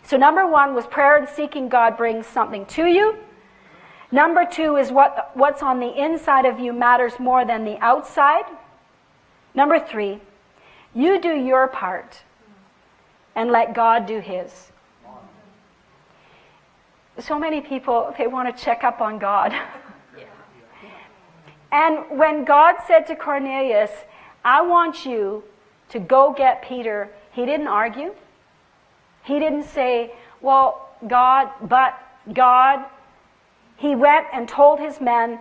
so number one was prayer and seeking God brings something to you. Number two is what, what's on the inside of you matters more than the outside. Number three, you do your part and let God do his. So many people, they want to check up on God. and when God said to Cornelius, I want you to go get Peter, he didn't argue. He didn't say, Well, God, but God. He went and told his men,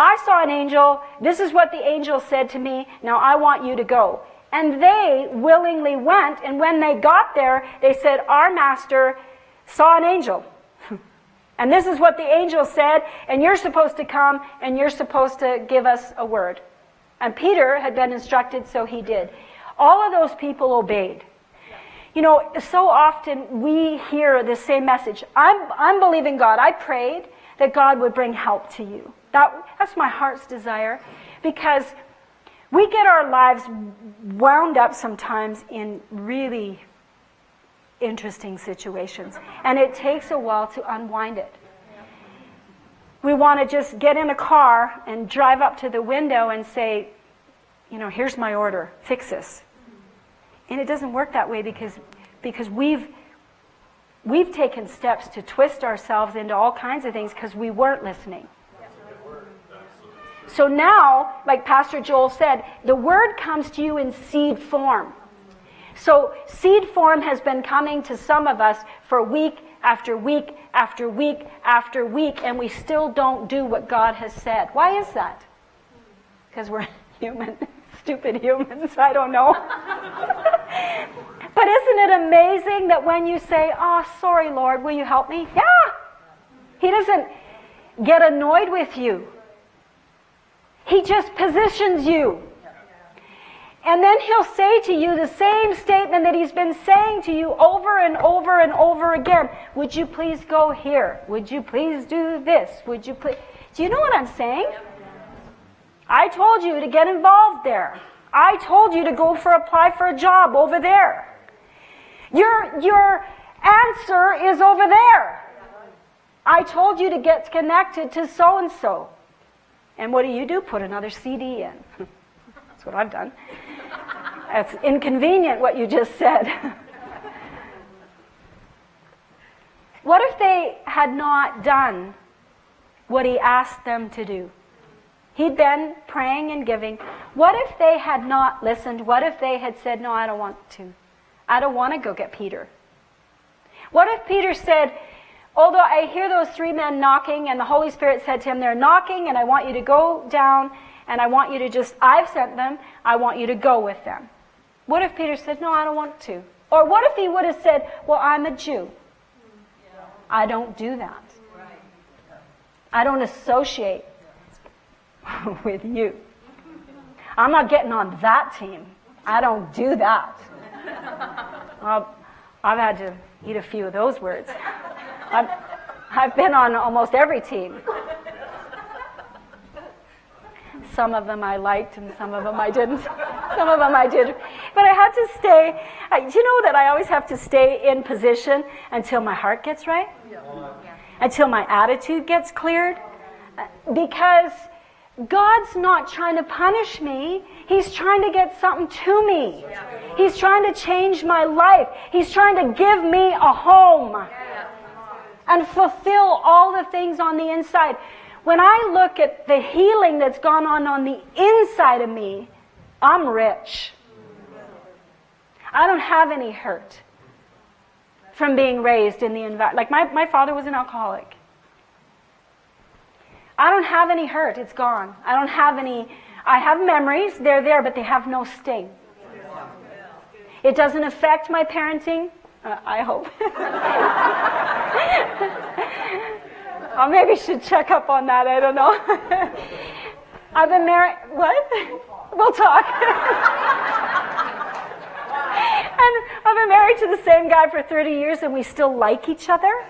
I saw an angel. This is what the angel said to me. Now I want you to go. And they willingly went. And when they got there, they said, Our master saw an angel. and this is what the angel said. And you're supposed to come and you're supposed to give us a word. And Peter had been instructed, so he did. All of those people obeyed. You know, so often we hear the same message. I'm, I'm believing God. I prayed that God would bring help to you. That, that's my heart's desire because we get our lives wound up sometimes in really interesting situations, and it takes a while to unwind it. We want to just get in a car and drive up to the window and say, you know, here's my order, fix this. And it doesn't work that way because, because we've, we've taken steps to twist ourselves into all kinds of things because we weren't listening. So now, like Pastor Joel said, the word comes to you in seed form. So seed form has been coming to some of us for week after week after week after week, and we still don't do what God has said. Why is that? Because we're human, stupid humans. I don't know. but isn't it amazing that when you say, Oh, sorry, Lord, will you help me? Yeah. He doesn't get annoyed with you. He just positions you. And then he'll say to you the same statement that he's been saying to you over and over and over again. Would you please go here? Would you please do this? Would you please? Do you know what I'm saying? I told you to get involved there. I told you to go for apply for a job over there. Your your answer is over there. I told you to get connected to so and so. And what do you do? Put another CD in. That's what I've done. That's inconvenient what you just said. what if they had not done what he asked them to do? He'd been praying and giving. What if they had not listened? What if they had said, No, I don't want to? I don't want to go get Peter. What if Peter said, Although I hear those three men knocking, and the Holy Spirit said to him, They're knocking, and I want you to go down, and I want you to just, I've sent them, I want you to go with them. What if Peter said, No, I don't want to? Or what if he would have said, Well, I'm a Jew? I don't do that. I don't associate with you. I'm not getting on that team. I don't do that. I've had to eat a few of those words. I've, I've been on almost every team. Some of them I liked and some of them I didn't. Some of them I did. But I had to stay. I, do you know that I always have to stay in position until my heart gets right? Until my attitude gets cleared? Uh, because God's not trying to punish me. He's trying to get something to me. He's trying to change my life. He's trying to give me a home and fulfill all the things on the inside. When I look at the healing that's gone on on the inside of me, I'm rich. I don't have any hurt from being raised in the environment. Like my, my father was an alcoholic. I don't have any hurt. It's gone. I don't have any. I have memories. They're there, but they have no sting. It doesn't affect my parenting. Uh, I hope. I maybe should check up on that. I don't know. I've been married. What? We'll talk. and I've been married to the same guy for 30 years, and we still like each other.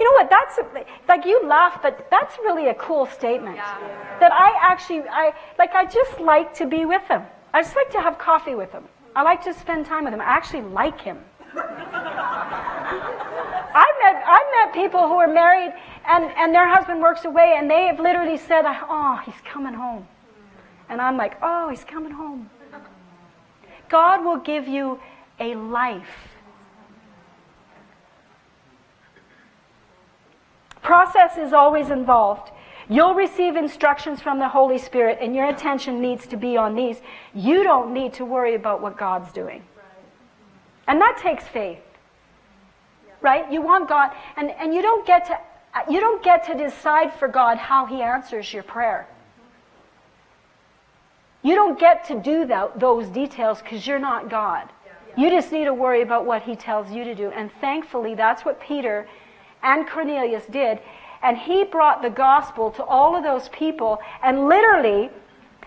You know what? That's like you laugh, but that's really a cool statement. Yeah. That I actually, I like. I just like to be with him. I just like to have coffee with him. I like to spend time with him. I actually like him. I've met, I've met people who are married and, and their husband works away and they have literally said, Oh, he's coming home. And I'm like, Oh, he's coming home. God will give you a life. Process is always involved. You'll receive instructions from the Holy Spirit, and your attention needs to be on these. You don't need to worry about what God's doing. And that takes faith. Right? You want God, and, and you don't get to you don't get to decide for God how He answers your prayer. You don't get to do that, those details because you're not God. You just need to worry about what He tells you to do. And thankfully, that's what Peter and Cornelius did. And he brought the gospel to all of those people and literally,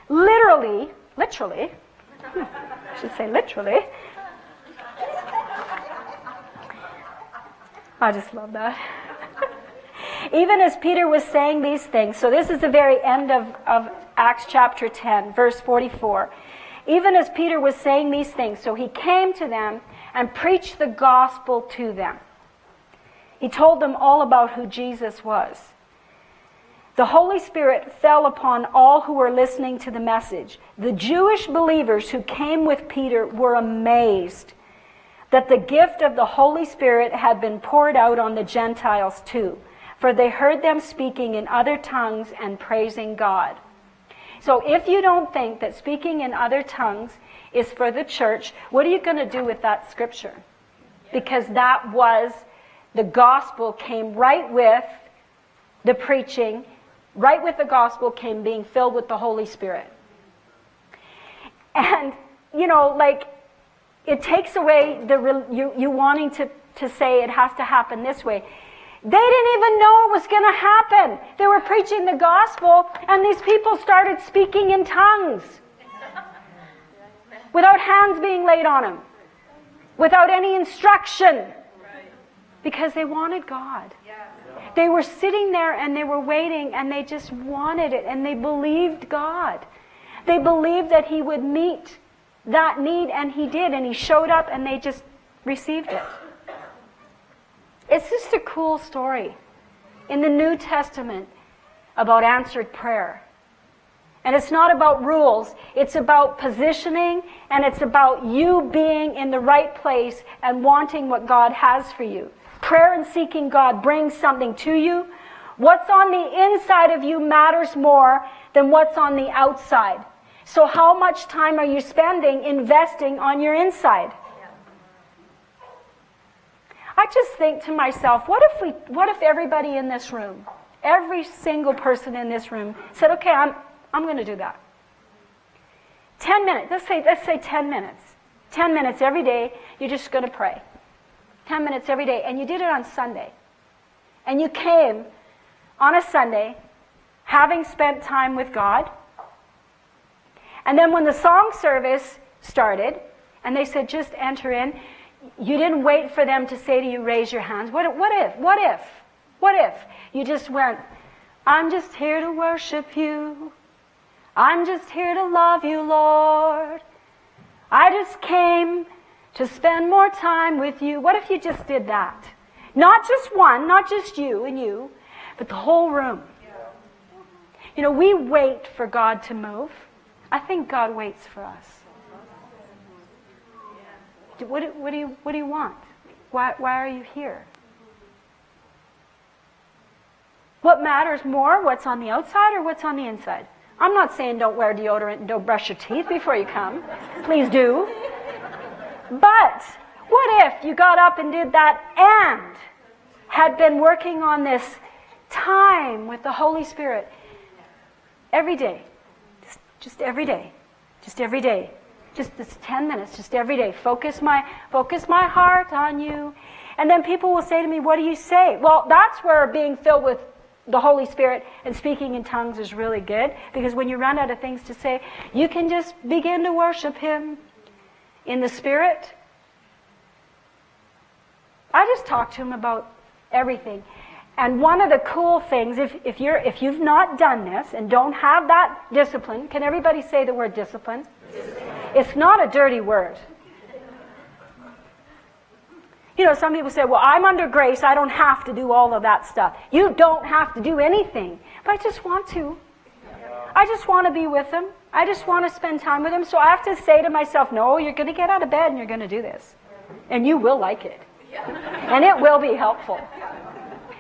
literally, literally, I should say literally, I just love that. Even as Peter was saying these things, so this is the very end of, of Acts chapter 10, verse 44. Even as Peter was saying these things, so he came to them and preached the gospel to them. He told them all about who Jesus was. The Holy Spirit fell upon all who were listening to the message. The Jewish believers who came with Peter were amazed that the gift of the Holy Spirit had been poured out on the Gentiles too, for they heard them speaking in other tongues and praising God. So if you don't think that speaking in other tongues is for the church, what are you going to do with that scripture? Because that was the gospel came right with the preaching, right with the gospel came being filled with the Holy Spirit. And, you know, like, it takes away the you, you wanting to, to say it has to happen this way. They didn't even know it was going to happen. They were preaching the gospel, and these people started speaking in tongues without hands being laid on them, without any instruction, because they wanted God. They were sitting there and they were waiting, and they just wanted it, and they believed God. They believed that He would meet that need, and he did, and he showed up, and they just received it. It's just a cool story in the New Testament about answered prayer. And it's not about rules, it's about positioning, and it's about you being in the right place and wanting what God has for you. Prayer and seeking God brings something to you. What's on the inside of you matters more than what's on the outside. So, how much time are you spending investing on your inside? I just think to myself, what if we, what if everybody in this room, every single person in this room said, okay, I'm, I'm going to do that. 10 minutes, let's say, let's say 10 minutes. 10 minutes every day, you're just going to pray. 10 minutes every day. And you did it on Sunday. And you came on a Sunday having spent time with God. And then when the song service started, and they said, just enter in, you didn't wait for them to say to you, raise your hands. What, what if? What if? What if? You just went, I'm just here to worship you. I'm just here to love you, Lord. I just came to spend more time with you. What if you just did that? Not just one, not just you and you, but the whole room. You know, we wait for God to move. I think God waits for us. What, what, do, you, what do you want? Why, why are you here? What matters more, what's on the outside or what's on the inside? I'm not saying don't wear deodorant and don't brush your teeth before you come. Please do. But what if you got up and did that and had been working on this time with the Holy Spirit every day? Just, just every day. Just every day just this 10 minutes, just every day. Focus my, focus my heart on you. And then people will say to me, What do you say? Well, that's where being filled with the Holy Spirit and speaking in tongues is really good because when you run out of things to say, you can just begin to worship Him in the Spirit. I just talk to Him about everything. And one of the cool things, if, if, you're, if you've not done this and don't have that discipline, can everybody say the word discipline? It's not a dirty word. You know, some people say, well, I'm under grace. I don't have to do all of that stuff. You don't have to do anything. But I just want to. I just want to be with them. I just want to spend time with them. So I have to say to myself, no, you're going to get out of bed and you're going to do this. And you will like it. And it will be helpful.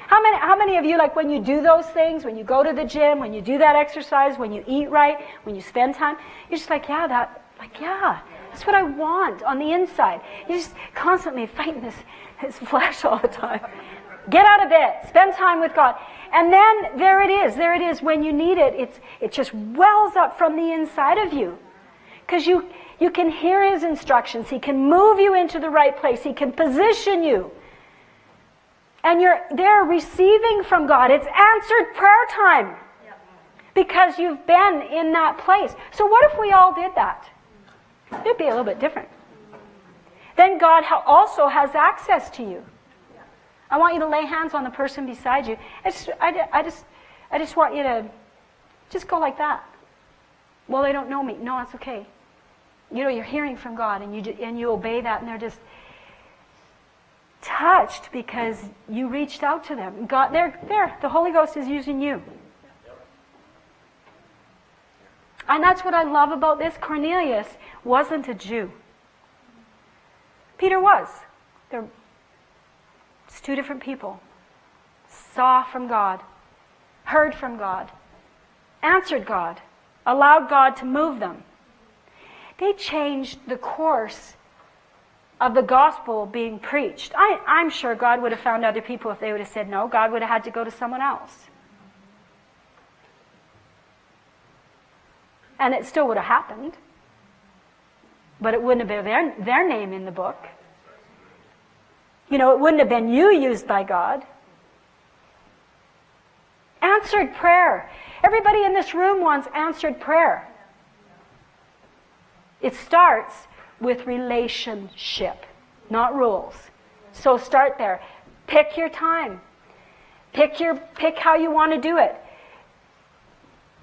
How many, how many of you, like when you do those things, when you go to the gym, when you do that exercise, when you eat right, when you spend time, you're just like, yeah, that, like, yeah, that's what I want on the inside. You're just constantly fighting this, this flesh all the time. Get out of bed, spend time with God. And then there it is, there it is. When you need it, it's, it just wells up from the inside of you. Because you, you can hear His instructions. He can move you into the right place. He can position you. And you're there receiving from God. It's answered prayer time. Because you've been in that place. So what if we all did that? It'd be a little bit different. Then God also has access to you. I want you to lay hands on the person beside you. I just, I, I just, I just want you to just go like that. Well, they don't know me. No, that's okay. You know, you're hearing from God, and you and you obey that, and they're just touched because you reached out to them. God, they're there. The Holy Ghost is using you. And that's what I love about this. Cornelius wasn't a Jew. Peter was. They're it's two different people. Saw from God, heard from God, answered God, allowed God to move them. They changed the course of the gospel being preached. I, I'm sure God would have found other people if they would have said no. God would have had to go to someone else. And it still would have happened. But it wouldn't have been their, their name in the book. You know, it wouldn't have been you used by God. Answered prayer. Everybody in this room wants answered prayer. It starts with relationship, not rules. So start there. Pick your time. Pick your pick how you want to do it.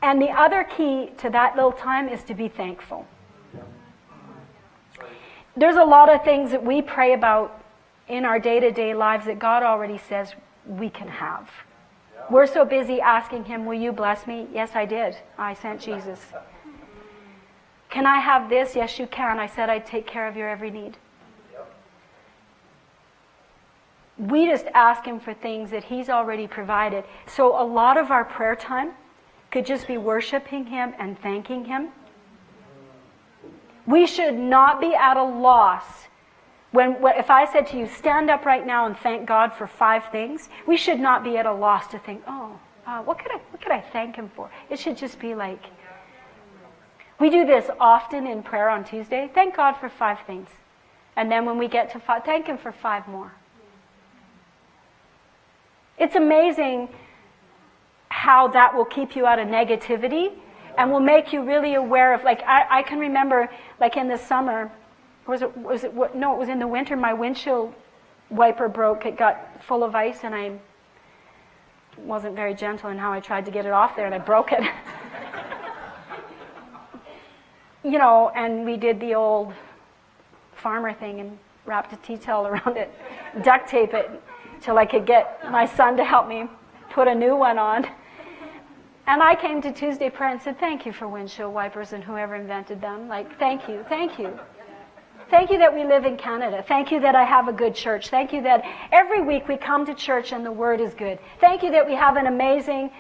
And the other key to that little time is to be thankful. There's a lot of things that we pray about in our day to day lives that God already says we can have. We're so busy asking Him, Will you bless me? Yes, I did. I sent Jesus. Can I have this? Yes, you can. I said I'd take care of your every need. We just ask Him for things that He's already provided. So a lot of our prayer time could just be worshiping Him and thanking Him. We should not be at a loss When, if I said to you, stand up right now and thank God for five things, we should not be at a loss to think, oh, uh, what, could I, what could I thank Him for? It should just be like, we do this often in prayer on Tuesday. Thank God for five things. And then when we get to five, thank Him for five more. It's amazing how that will keep you out of negativity and will make you really aware of, like, I, I can remember, like in the summer, was it, was it, no, it was in the winter, my windshield wiper broke. It got full of ice and I wasn't very gentle in how I tried to get it off there and I broke it. you know, and we did the old farmer thing and wrapped a tea towel around it, duct tape it till I could get my son to help me put a new one on. And I came to Tuesday prayer and said, Thank you for windshield wipers and whoever invented them. Like, thank you, thank you. Thank you that we live in Canada. Thank you that I have a good church. Thank you that every week we come to church and the word is good. Thank you that we have an amazing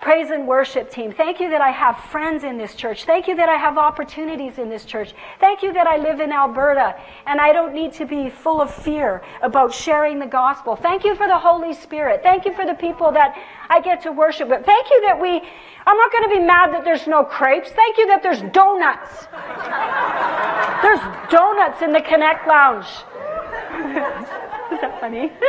praise and worship team. Thank you that I have friends in this church. Thank you that I have opportunities in this church. Thank you that I live in Alberta and I don't need to be full of fear about sharing the gospel. Thank you for the Holy Spirit. Thank you for the people that I get to worship with. Thank you that we, I'm not going to be mad that there's no crepes. Thank you that there's donuts. there's donuts in the Connect Lounge. Is that funny?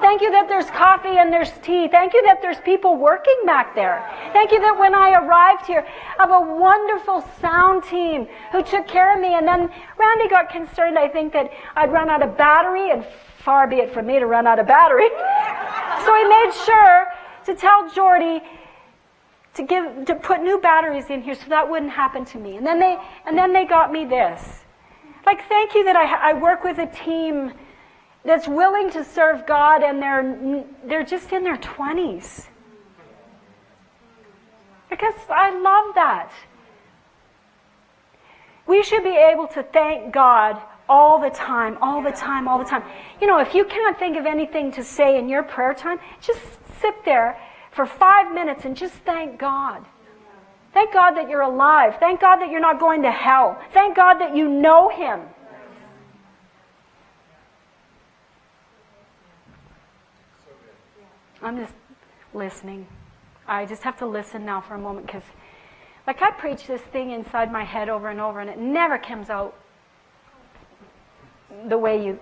Thank you that there's coffee and there's tea. Thank you that there's people working back there. Thank you that when I arrived here, I have a wonderful sound team who took care of me. And then Randy got concerned, I think, that I'd run out of battery, and far be it from me to run out of battery. so he made sure to tell Jordy to give to put new batteries in here so that wouldn't happen to me. And then they and then they got me this. Like, thank you that I, I work with a team that's willing to serve God and they're, they're just in their 20s. Because I love that. We should be able to thank God all the time, all the time, all the time. You know, if you can't think of anything to say in your prayer time, just sit there for five minutes and just thank God. Thank God that you're alive. Thank God that you're not going to hell. Thank God that you know Him. I'm just listening. I just have to listen now for a moment because, like, I preach this thing inside my head over and over, and it never comes out the way you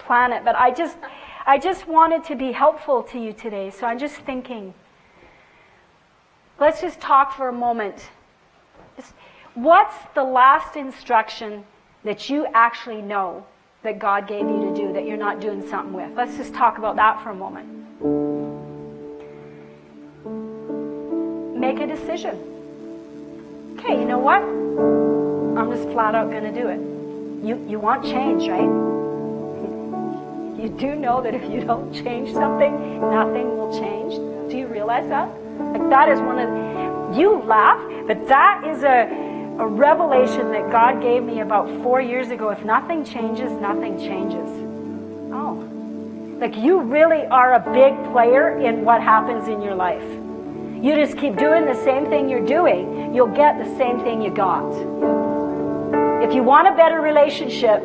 plan it. But I just, I just wanted to be helpful to you today. So I'm just thinking. Let's just talk for a moment. What's the last instruction that you actually know that God gave you to do that you're not doing something with? Let's just talk about that for a moment. Make a decision. Okay, you know what? I'm just flat out going to do it. You, you want change, right? You do know that if you don't change something, nothing will change. Do you realize that? Like that is one of you laugh, but that is a, a revelation that God gave me about four years ago. If nothing changes, nothing changes. Oh. Like you really are a big player in what happens in your life. You just keep doing the same thing you're doing, you'll get the same thing you got. If you want a better relationship,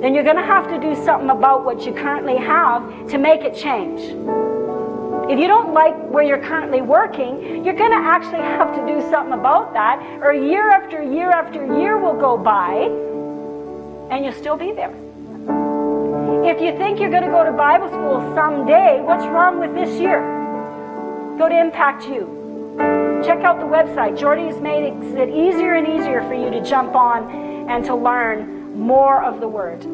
then you're going to have to do something about what you currently have to make it change. If you don't like where you're currently working, you're going to actually have to do something about that, or year after year after year will go by, and you'll still be there. If you think you're going to go to Bible school someday, what's wrong with this year? Go to Impact You. Check out the website. Jordy has made it easier and easier for you to jump on and to learn more of the Word.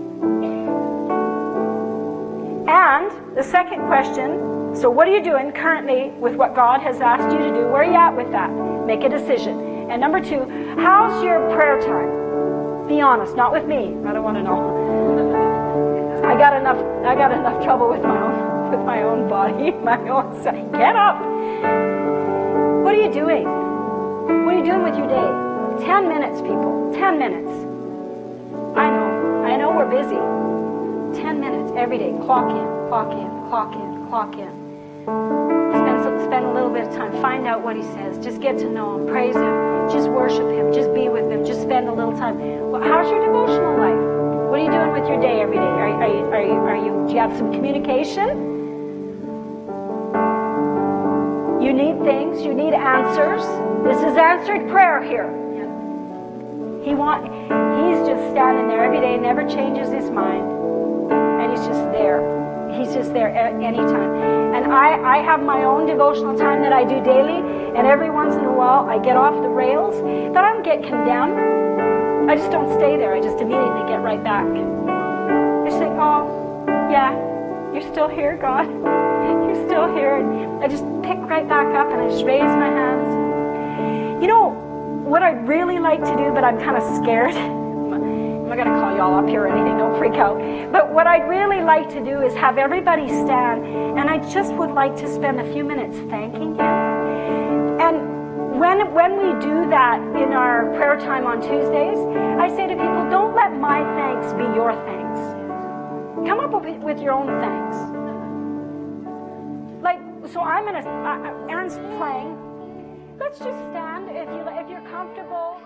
And the second question so, what are you doing currently with what God has asked you to do? Where are you at with that? Make a decision. And number two, how's your prayer time? Be honest, not with me. I don't want to know. I got enough. I got enough trouble with my own with my own body, my own self. Get up. What are you doing? What are you doing with your day? 10 minutes, people. 10 minutes. I know. I know we're busy. 10 minutes every day. Clock in, clock in, clock in, clock in. Spend, spend a little bit of time. Find out what he says. Just get to know him. Praise him. Just worship him. Just be with him. Just spend a little time. Well, how's your devotional life? What are you doing with your day every day? Are, are, you, are, you, are you, do you have some communication? Things, you need answers. This is answered prayer here. He want he's just standing there every day, never changes his mind. And he's just there. He's just there at any time. And I, I have my own devotional time that I do daily, and every once in a while I get off the rails, but I don't get condemned. I just don't stay there. I just immediately get right back. Just think, oh, yeah, you're still here, God. You're still here. And I just pick right back up and I just raise my hands. You know, what I'd really like to do, but I'm kind of scared. I'm not going to call y'all up here or anything, don't freak out. But what I'd really like to do is have everybody stand, and I just would like to spend a few minutes thanking Him. And when, when we do that in our prayer time on Tuesdays, I say to people, don't let my thanks be your thanks. Come up with your own thanks so I'm gonna, uh, uh, Aaron's playing. Let's just stand if, you, if you're comfortable.